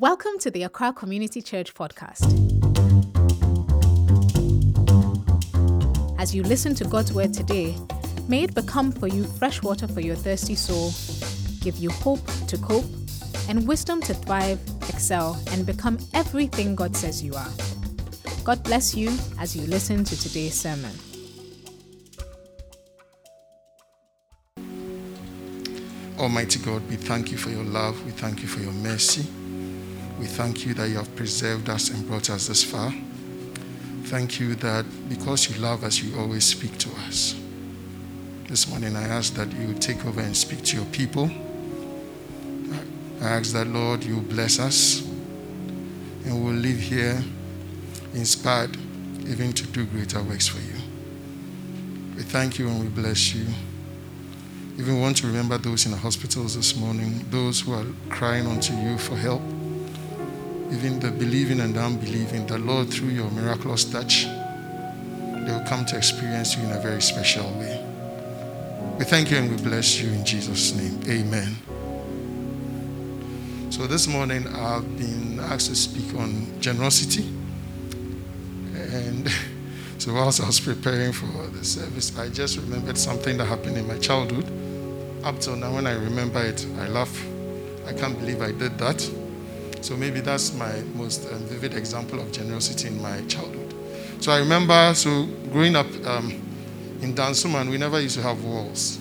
Welcome to the Accra Community Church podcast. As you listen to God's word today, may it become for you fresh water for your thirsty soul, give you hope to cope, and wisdom to thrive, excel, and become everything God says you are. God bless you as you listen to today's sermon. Almighty God, we thank you for your love. We thank you for your mercy. We thank you that you have preserved us and brought us this far. Thank you that because you love us, you always speak to us. This morning, I ask that you take over and speak to your people. I ask that, Lord, you bless us and we'll live here inspired even to do greater works for you. We thank you and we bless you. Even want to remember those in the hospitals this morning, those who are crying unto you for help, even the believing and the unbelieving, that Lord, through your miraculous touch, they will come to experience you in a very special way. We thank you and we bless you in Jesus' name. Amen. So this morning I've been asked to speak on generosity. And so whilst I was preparing for the service, I just remembered something that happened in my childhood up till now, when I remember it, I laugh. I can't believe I did that. So maybe that's my most um, vivid example of generosity in my childhood. So I remember, so growing up um, in Dansoman, we never used to have walls.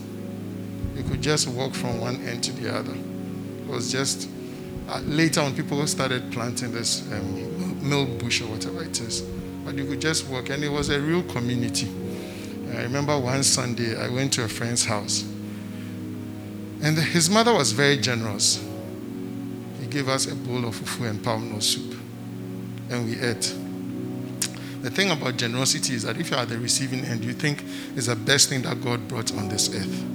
You could just walk from one end to the other. It was just, uh, later on, people started planting this um, milk bush or whatever it is. But you could just walk, and it was a real community. I remember one Sunday, I went to a friend's house and his mother was very generous. Gave us a bowl of fufu and palm nut soup, and we ate. The thing about generosity is that if you are the receiving end, you think it's the best thing that God brought on this earth.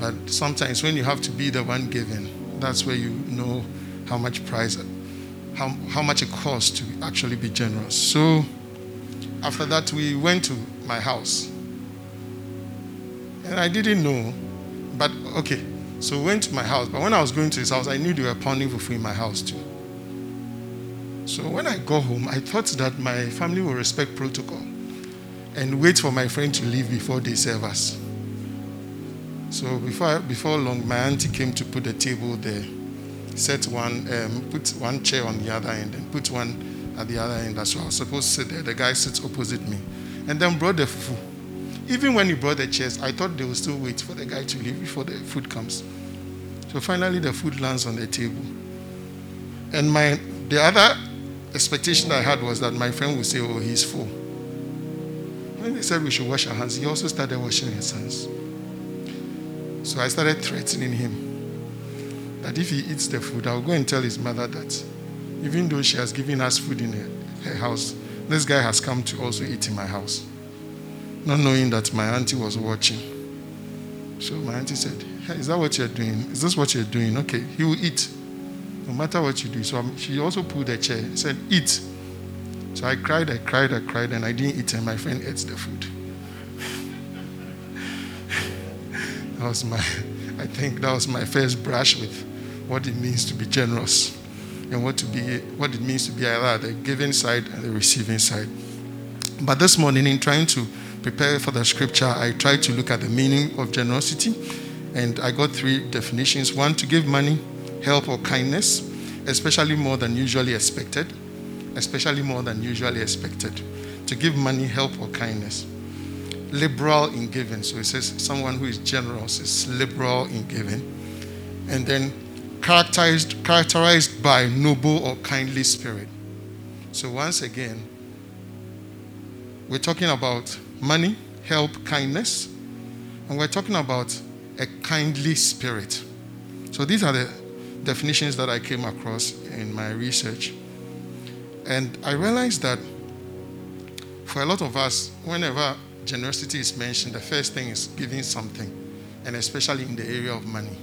But sometimes when you have to be the one giving, that's where you know how much price, how, how much it costs to actually be generous. So after that, we went to my house. And I didn't know but okay, so we went to my house. But when I was going to his house, I knew they were pounding fufu in my house too. So when I go home, I thought that my family will respect protocol and wait for my friend to leave before they serve us. So before, before long, my auntie came to put the table there, set one, um, put one chair on the other end, and put one at the other end as well. I was supposed to sit there. The guy sits opposite me, and then brought the fufu. Even when he brought the chairs, I thought they would still wait for the guy to leave before the food comes. So finally, the food lands on the table. And my the other expectation I had was that my friend would say, "Oh, he's full." When they said we should wash our hands, he also started washing his hands. So I started threatening him that if he eats the food, I'll go and tell his mother that even though she has given us food in her, her house, this guy has come to also eat in my house not knowing that my auntie was watching. So my auntie said, hey, Is that what you're doing? Is this what you're doing? Okay, he will eat. No matter what you do. So she also pulled a chair, and said, Eat. So I cried, I cried, I cried, and I didn't eat, and my friend ate the food. that was my, I think that was my first brush with what it means to be generous and what to be what it means to be either the giving side and the receiving side. But this morning, in trying to prepare for the scripture, I tried to look at the meaning of generosity, and I got three definitions. One, to give money, help, or kindness, especially more than usually expected. Especially more than usually expected. To give money, help, or kindness. Liberal in giving. So it says someone who is generous is liberal in giving. And then characterized, characterized by noble or kindly spirit. So once again, we're talking about money, help, kindness. And we're talking about a kindly spirit. So these are the definitions that I came across in my research. And I realized that for a lot of us, whenever generosity is mentioned, the first thing is giving something, and especially in the area of money.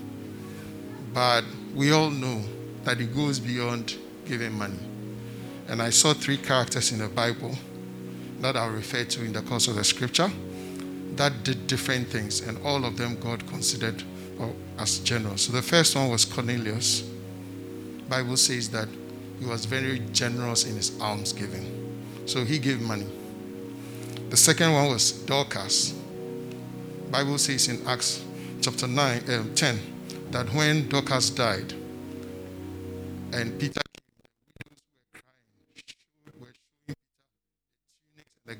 But we all know that it goes beyond giving money. And I saw three characters in the Bible that I'll refer to in the course of the scripture that did different things, and all of them God considered as generous. So the first one was Cornelius. Bible says that he was very generous in his almsgiving. So he gave money. The second one was Dorcas. Bible says in Acts chapter 9, um, 10 that when Dorcas died and Peter came, the widows were crying, were showing Peter the tunics and the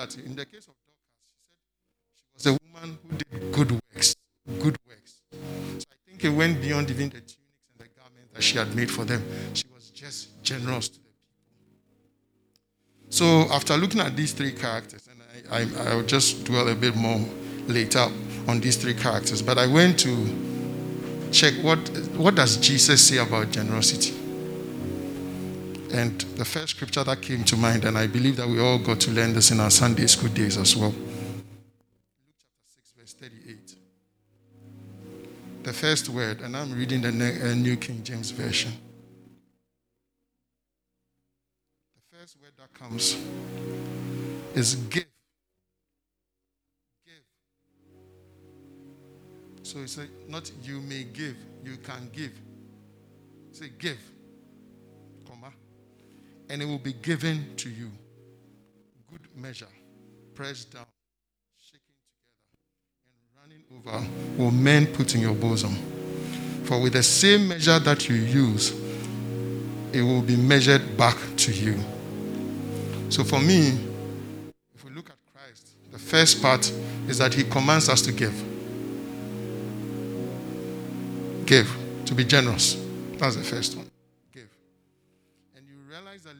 that. In the case of Dorcas, she said she was a woman who did good works, good works. So I think it went beyond even the tunics and the garments that she had made for them. She was just generous to the people. So after looking at these three characters, and I, I, I'll just dwell a bit more later on these three characters, but I went to check what what does Jesus say about generosity. And the first scripture that came to mind, and I believe that we all got to learn this in our Sunday school days as well. Luke chapter 6, verse 38. the first word, and I'm reading the uh, New King James Version. The first word that comes is give. Give. So it's not you may give, you can give. Say give, and it will be given to you. Good measure, pressed down shaken together, and running over will men put in your bosom. For with the same measure that you use, it will be measured back to you. So for me, if we look at Christ, the first part is that he commands us to give. Give, to be generous. That's the first one.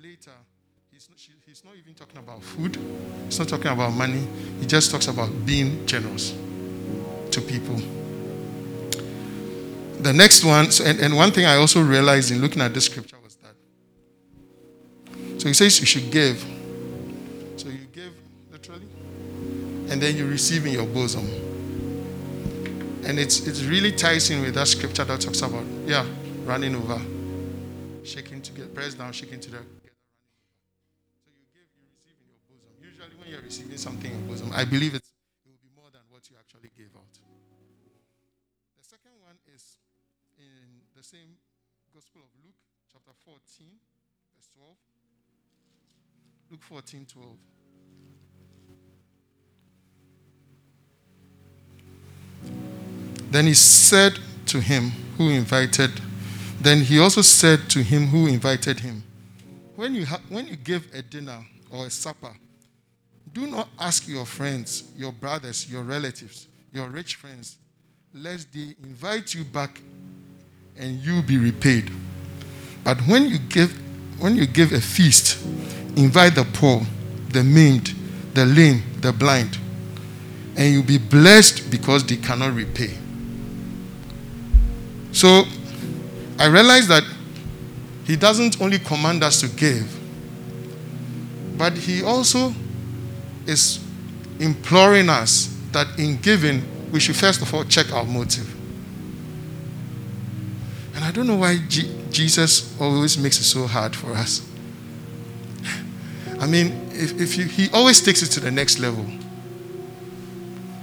Later, he's not, he's not even talking about food, he's not talking about money, he just talks about being generous to people. The next one, so, and, and one thing I also realized in looking at this scripture was that. So he says you should give. So you give literally, and then you receive in your bosom. And it's it really ties in with that scripture that talks about, yeah, running over, shaking together, press down, shaking together. You're receiving something in bosom, I believe the same Gospel of Luke, chapter 14, verse 12. Luke 14, 12. Then he said to him who invited, then he also said to him who invited him, when you, ha- when you give a dinner or a supper, do not ask your friends, your brothers, your relatives, your rich friends, lest they invite you back and you be repaid. But when you give when you give a feast, invite the poor, the maimed, the lame, the blind, and you'll be blessed because they cannot repay. So I realize that he doesn't only command us to give, but he also is imploring us that in giving, we should first of all check our motive. And I don't know why G- Jesus always makes it so hard for us. I mean, if, if you, he always takes it to the next level.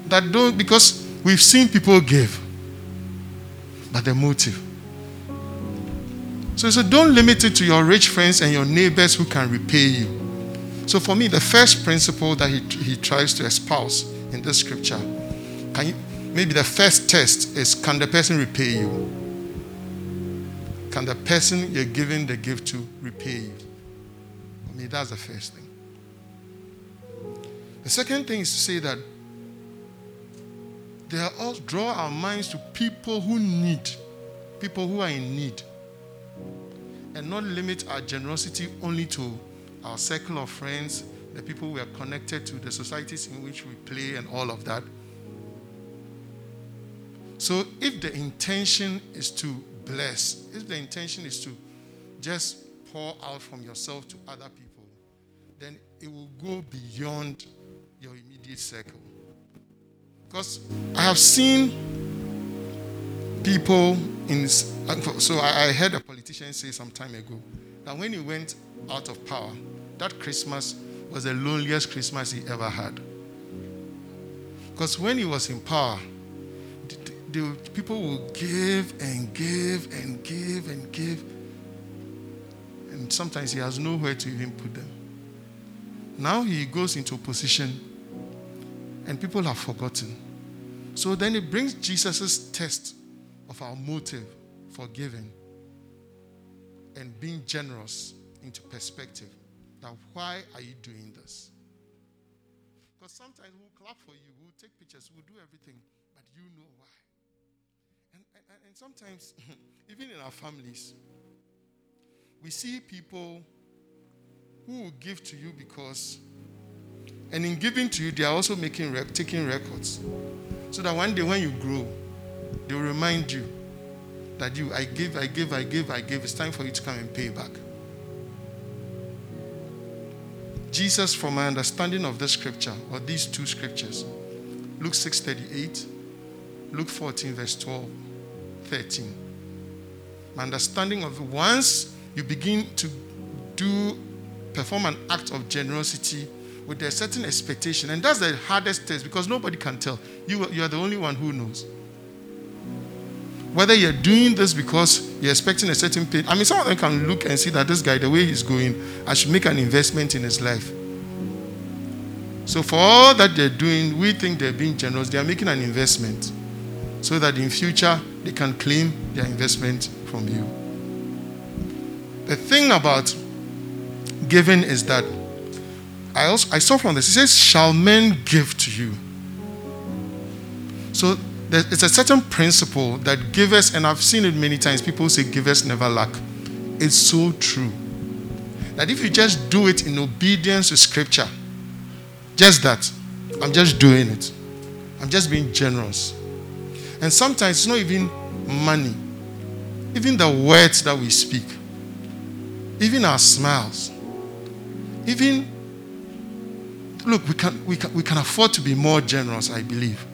That don't, because we've seen people give, but the motive. So, so don't limit it to your rich friends and your neighbors who can repay you. So for me, the first principle that he, he tries to espouse in this scripture, can you, maybe the first test is can the person repay you? Can the person you're giving the gift to repay you? For me, that's the first thing. The second thing is to say that they are all draw our minds to people who need, people who are in need, and not limit our generosity only to our circle of friends, the people we are connected to, the societies in which we play, and all of that. So if the intention is to bless, if the intention is to just pour out from yourself to other people, then it will go beyond your immediate circle. Because I have seen people in. So I heard a politician say some time ago that when he went out of power, that Christmas was the loneliest Christmas he ever had. Because when he was in power, the, the, people would give and give and give and give. And sometimes he has nowhere to even put them. Now he goes into opposition and people have forgotten. So then it brings Jesus' test of our motive for giving and being generous into perspective. Now, why are you doing this? Because sometimes we'll clap for you, we'll take pictures, we'll do everything, but you know why. And, and, and sometimes, even in our families, we see people who will give to you because, and in giving to you, they are also making taking records, so that one day when you grow, they will remind you that you, I give, I give, I give, I give. It's time for you to come and pay back. Jesus, from my understanding of the scripture, or these two scriptures, Luke 6 38, Luke 14, verse 12, 13. My understanding of once you begin to do perform an act of generosity with a certain expectation, and that's the hardest test because nobody can tell. You, you are the only one who knows. Whether you're doing this because you're expecting a certain pay. I mean, some of them can look and see that this guy, the way he's going, I should make an investment in his life. So, for all that they're doing, we think they're being generous. They are making an investment so that in future they can claim their investment from you. The thing about giving is that I also I saw from this, it says, Shall men give to you? So it's a certain principle that givers, and I've seen it many times, people say givers never lack. It's so true. That if you just do it in obedience to scripture, just that, I'm just doing it. I'm just being generous. And sometimes it's not even money, even the words that we speak, even our smiles, even look, we can, we can, we can afford to be more generous, I believe.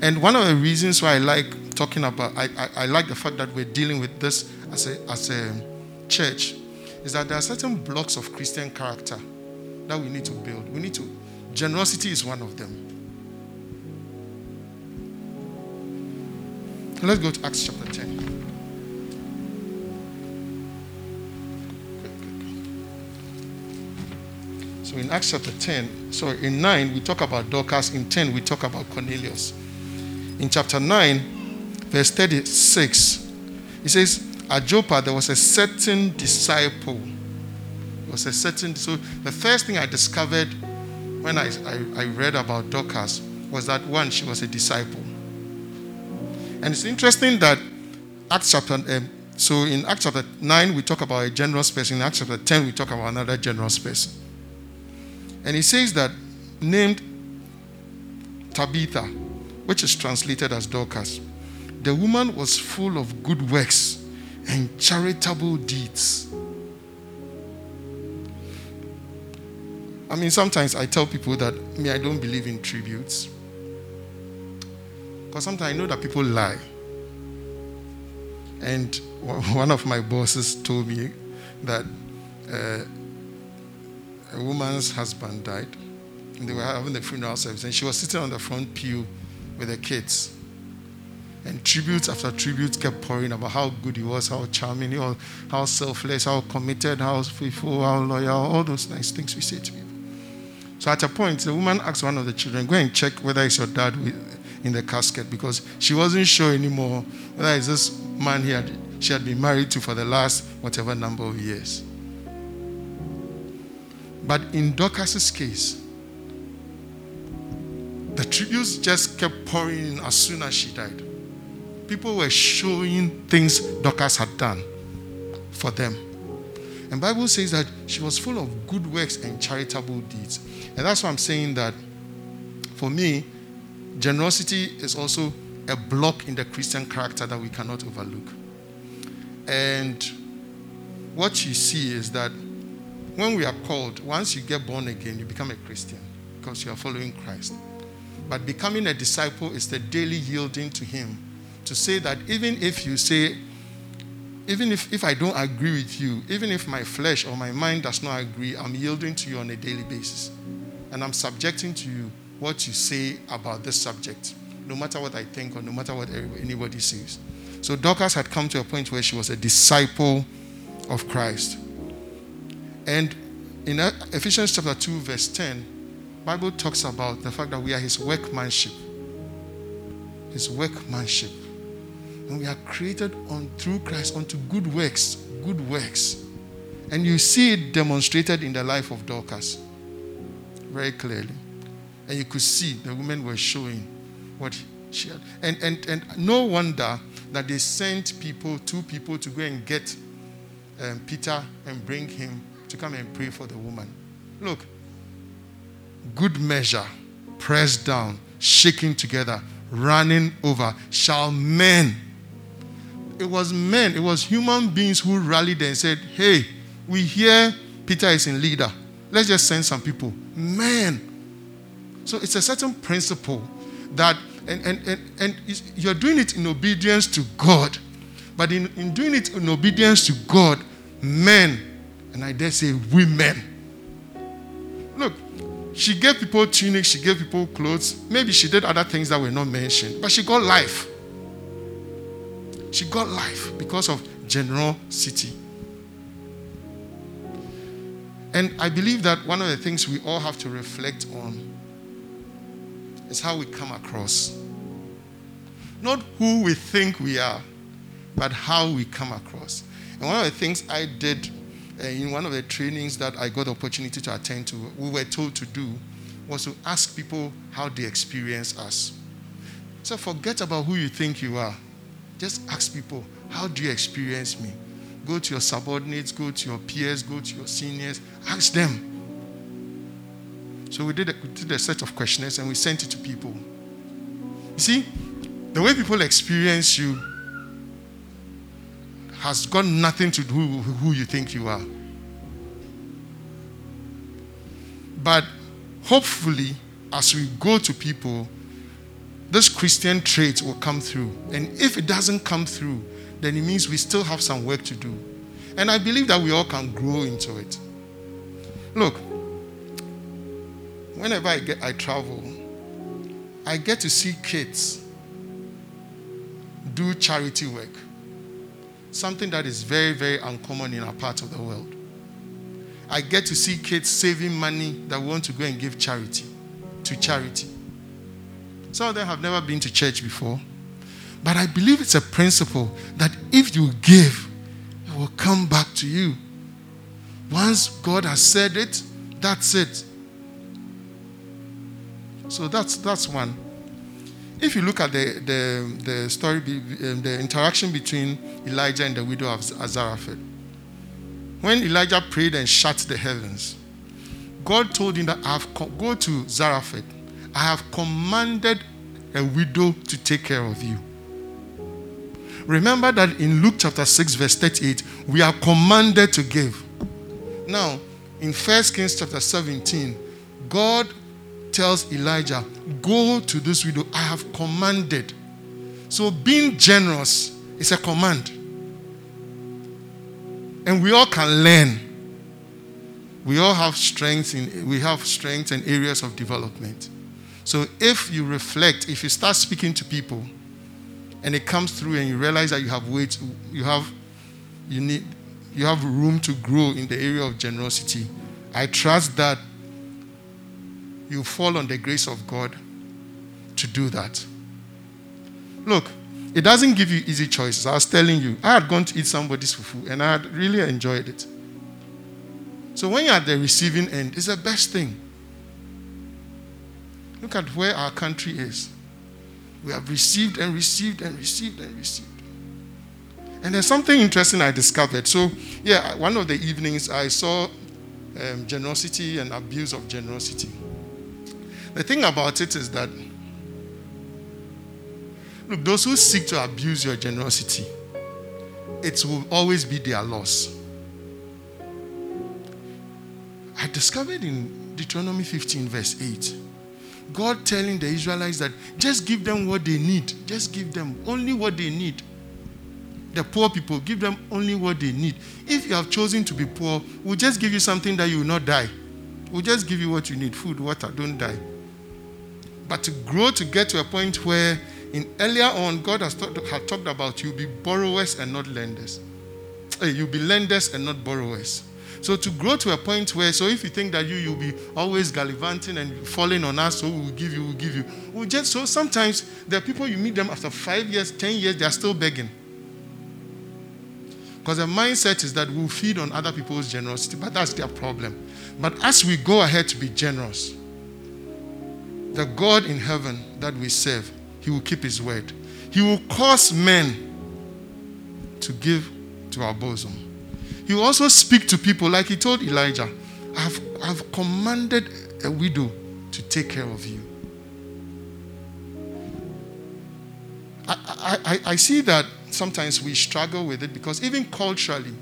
And one of the reasons why I like talking about, I, I, I, like the fact that we're dealing with this as a, as a church, is that there are certain blocks of Christian character that we need to build. We need to, generosity is one of them. Let's go to Acts chapter 10. So in Acts chapter 10, sorry, in 9, we talk about Dorcas. In 10, we talk about Cornelius in chapter 9, verse 36, it says, At Joppa, there was a certain disciple. There was a certain, so the first thing I discovered when I, I, I read about Dorcas was that one, she was a disciple. And it's interesting that Acts chapter, um, so in Acts chapter 9, we talk about a generous person. In Acts chapter 10, we talk about another generous person. And he says that named Tabitha, which is translated as Dorcas. The woman was full of good works and charitable deeds. I mean, sometimes I tell people that me, I don't believe in tributes. Because sometimes I know that people lie. And one of my bosses told me that uh, a woman's husband died. And they were having the funeral service, and she was sitting on the front pew with the kids. And tributes after tributes kept pouring about how good he was, how charming, he was, how selfless, how committed, how faithful, how loyal, all those nice things we say to people. So at a point, the woman asked one of the children, Go and check whether it's your dad in the casket because she wasn't sure anymore whether it's this man he had, she had been married to for the last whatever number of years. But in Dorcas's case, the tributes just kept pouring in as soon as she died. People were showing things Dorcas had done for them. And Bible says that she was full of good works and charitable deeds. And that's why I'm saying that for me, generosity is also a block in the Christian character that we cannot overlook. And what you see is that when we are called, once you get born again, you become a Christian because you are following Christ. But becoming a disciple is the daily yielding to Him to say that even if you say, even if, if I don't agree with you, even if my flesh or my mind does not agree, I'm yielding to you on a daily basis. And I'm subjecting to you what you say about this subject, no matter what I think or no matter what anybody says. So Dorcas had come to a point where she was a disciple of Christ. And in Ephesians chapter 2, verse 10, Bible talks about the fact that we are his workmanship. His workmanship. And we are created on through Christ unto good works. Good works. And you see it demonstrated in the life of Dorcas very clearly. And you could see the women were showing what she had. And, and, and no wonder that they sent people, two people, to go and get um, Peter and bring him to come and pray for the woman. Look, good measure, pressed down, shaking together, running over, shall men. It was men, it was human beings who rallied and said, Hey, we hear Peter is in Lydda. Let's just send some people. Men. So it's a certain principle that, and, and, and, and you're doing it in obedience to God. But in, in doing it in obedience to God, men, and I dare say women. Look, she gave people tunics, she gave people clothes. Maybe she did other things that were not mentioned, but she got life. She got life because of generosity. And I believe that one of the things we all have to reflect on is how we come across. Not who we think we are, but how we come across. And one of the things I did Eh, in one of the trainings that I got the opportunity to attend to, we were told to do was to ask people how they experience us. So forget about who you think you are. Just ask people, how do you experience me? Go to your subordinates, go to your peers, go to your seniors, ask them. So we did a, we did a set of questionnaires and we sent it to people. You see, the way people experience you has got nothing to do with who you think you are. But hopefully, as we go to people, this Christian trait will come through. And if it doesn't come through, then it means we still have some work to do. And I believe that we all can grow into it. Look, whenever I get I travel, I get to see kids do charity work something that is very, very uncommon in our part of the world. I get to see kids saving money that want to go and give charity to charity. Some of them have never been to church before. But I believe it's a principle that if you give, it will come back to you. Once God has said it, that's it. So that's that's one if you look at the, the, the story, um, the interaction between Elijah and the widow of Zarephath, when Elijah prayed and shut the heavens, God told him that I have co- go to Zarephath. I have commanded a widow to take care of you. Remember that in Luke chapter 6, verse 38, we are commanded to give. Now, in 1 Kings chapter 17, God tells Elijah, Go to this widow, I have commanded. So being generous is a command. And we all can learn. We all have strengths in we have strengths and areas of development. So if you reflect, if you start speaking to people and it comes through and you realize that you have weight, you have you need you have room to grow in the area of generosity. I trust that you fall on the grace of God to do that. Look, it doesn't give you easy choices. I was telling you, I had gone to eat somebody's fufu and I had really enjoyed it. So when you're at the receiving end, it's the best thing. Look at where our country is. We have received and received and received and received. And there's something interesting I discovered. So, yeah, one of the evenings I saw um, generosity and abuse of generosity. The thing about it is that Look, those who seek to abuse your generosity, it will always be their loss. I discovered in Deuteronomy 15, verse 8, God telling the Israelites that just give them what they need. Just give them only what they need. The poor people, give them only what they need. If you have chosen to be poor, we'll just give you something that you will not die. We'll just give you what you need food, water, don't die. But to grow to get to a point where, in earlier on, God has talk, had talked about you'll be borrowers and not lenders. Hey, you'll be lenders and not borrowers. So to grow to a point where, so if you think that you you'll be always gallivanting and falling on us, so we'll give you, we'll give you. We just so sometimes there are people you meet them after five years, ten years, they are still begging. Because the mindset is that we'll feed on other people's generosity, but that's their problem. But as we go ahead to be generous, the God in heaven that we serve, He will keep His word. He will cause men to give to our bosom. He will also speak to people like He told Elijah I've, I've commanded a widow to take care of you. I, I, I see that sometimes we struggle with it because even culturally,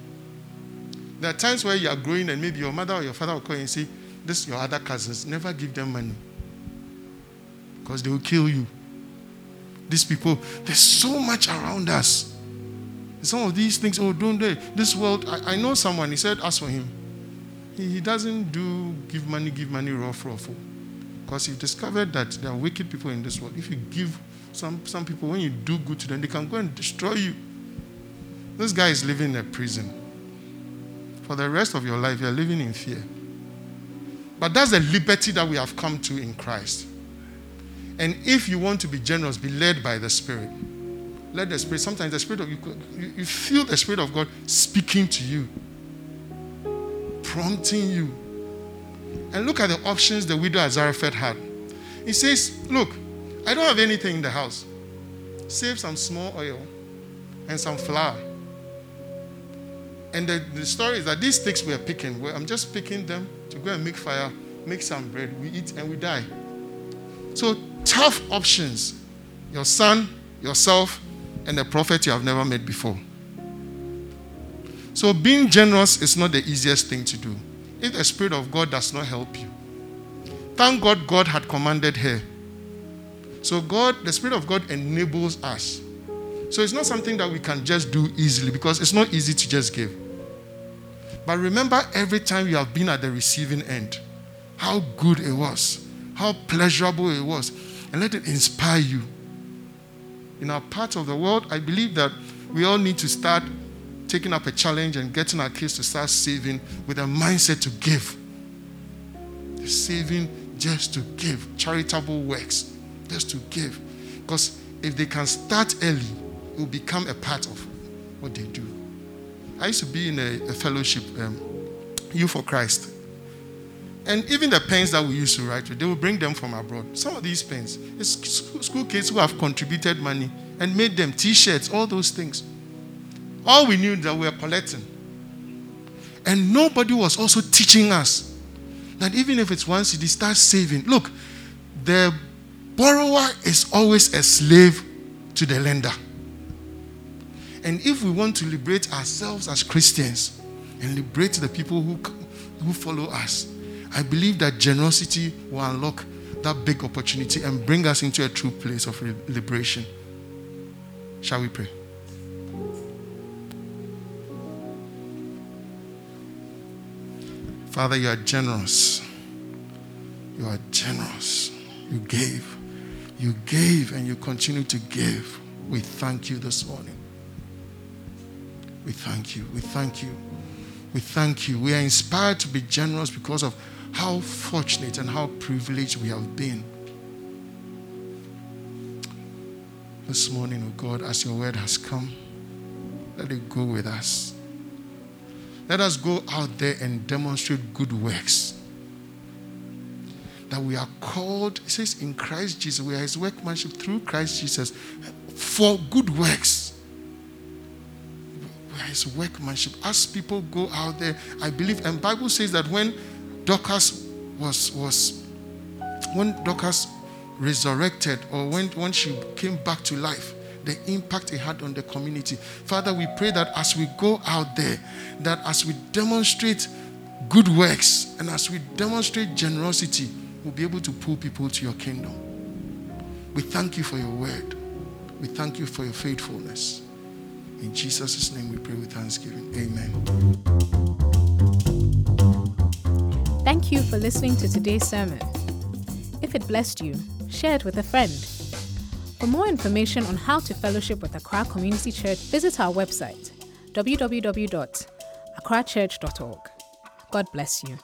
there are times where you are growing and maybe your mother or your father will call you and say, This your other cousins, never give them money because they will kill you. These people, there's so much around us. Some of these things, oh, don't they? This world, I, I know someone, he said, ask for him. He, he doesn't do give money, give money, rough, rough. Oh. Because he discovered that there are wicked people in this world. If you give some, some people, when you do good to them, they can go and destroy you. This guy is living in a prison. For the rest of your life, you're living in fear. But that's the liberty that we have come to in Christ. And if you want to be generous, be led by the Spirit. Let the Spirit, sometimes the Spirit of you, you feel the Spirit of God speaking to you, prompting you. And look at the options the widow Zarephath had. He says, Look, I don't have anything in the house. Save some small oil and some flour. And the, the story is that these sticks we are picking, well, I'm just picking them to go and make fire, make some bread. We eat and we die. So tough options your son, yourself, and a prophet you have never met before. So, being generous is not the easiest thing to do if the Spirit of God does not help you. Thank God, God had commanded her. So, God, the Spirit of God enables us. So, it's not something that we can just do easily because it's not easy to just give. But remember, every time you have been at the receiving end, how good it was, how pleasurable it was and let it inspire you. In our part of the world, I believe that we all need to start taking up a challenge and getting our kids to start saving with a mindset to give. They're saving just to give, charitable works, just to give. Because if they can start early, it will become a part of what they do. I used to be in a, a fellowship, um, Youth for Christ, and even the pens that we used to write with, they will bring them from abroad. Some of these pens, it's school kids who have contributed money and made them t shirts, all those things. All we knew that we were collecting. And nobody was also teaching us that even if it's one cedi, start saving. Look, the borrower is always a slave to the lender. And if we want to liberate ourselves as Christians and liberate the people who, who follow us, I believe that generosity will unlock that big opportunity and bring us into a true place of liberation. Shall we pray? Father, you are generous. You are generous. You gave. You gave and you continue to give. We thank you this morning. We thank you. We thank you. We thank you. We are inspired to be generous because of how fortunate and how privileged we have been. This morning, oh God, as your word has come, let it go with us. Let us go out there and demonstrate good works. That we are called, it says in Christ Jesus, we are his workmanship through Christ Jesus for good works. We are his workmanship. As people go out there, I believe, and Bible says that when Dorcas was, was when Dorcas resurrected or when, when she came back to life, the impact it had on the community. Father, we pray that as we go out there, that as we demonstrate good works and as we demonstrate generosity, we'll be able to pull people to your kingdom. We thank you for your word. We thank you for your faithfulness. In Jesus' name we pray with thanksgiving. Amen. Thank you for listening to today's sermon. If it blessed you, share it with a friend. For more information on how to fellowship with Accra Community Church, visit our website www.accrachurch.org. God bless you.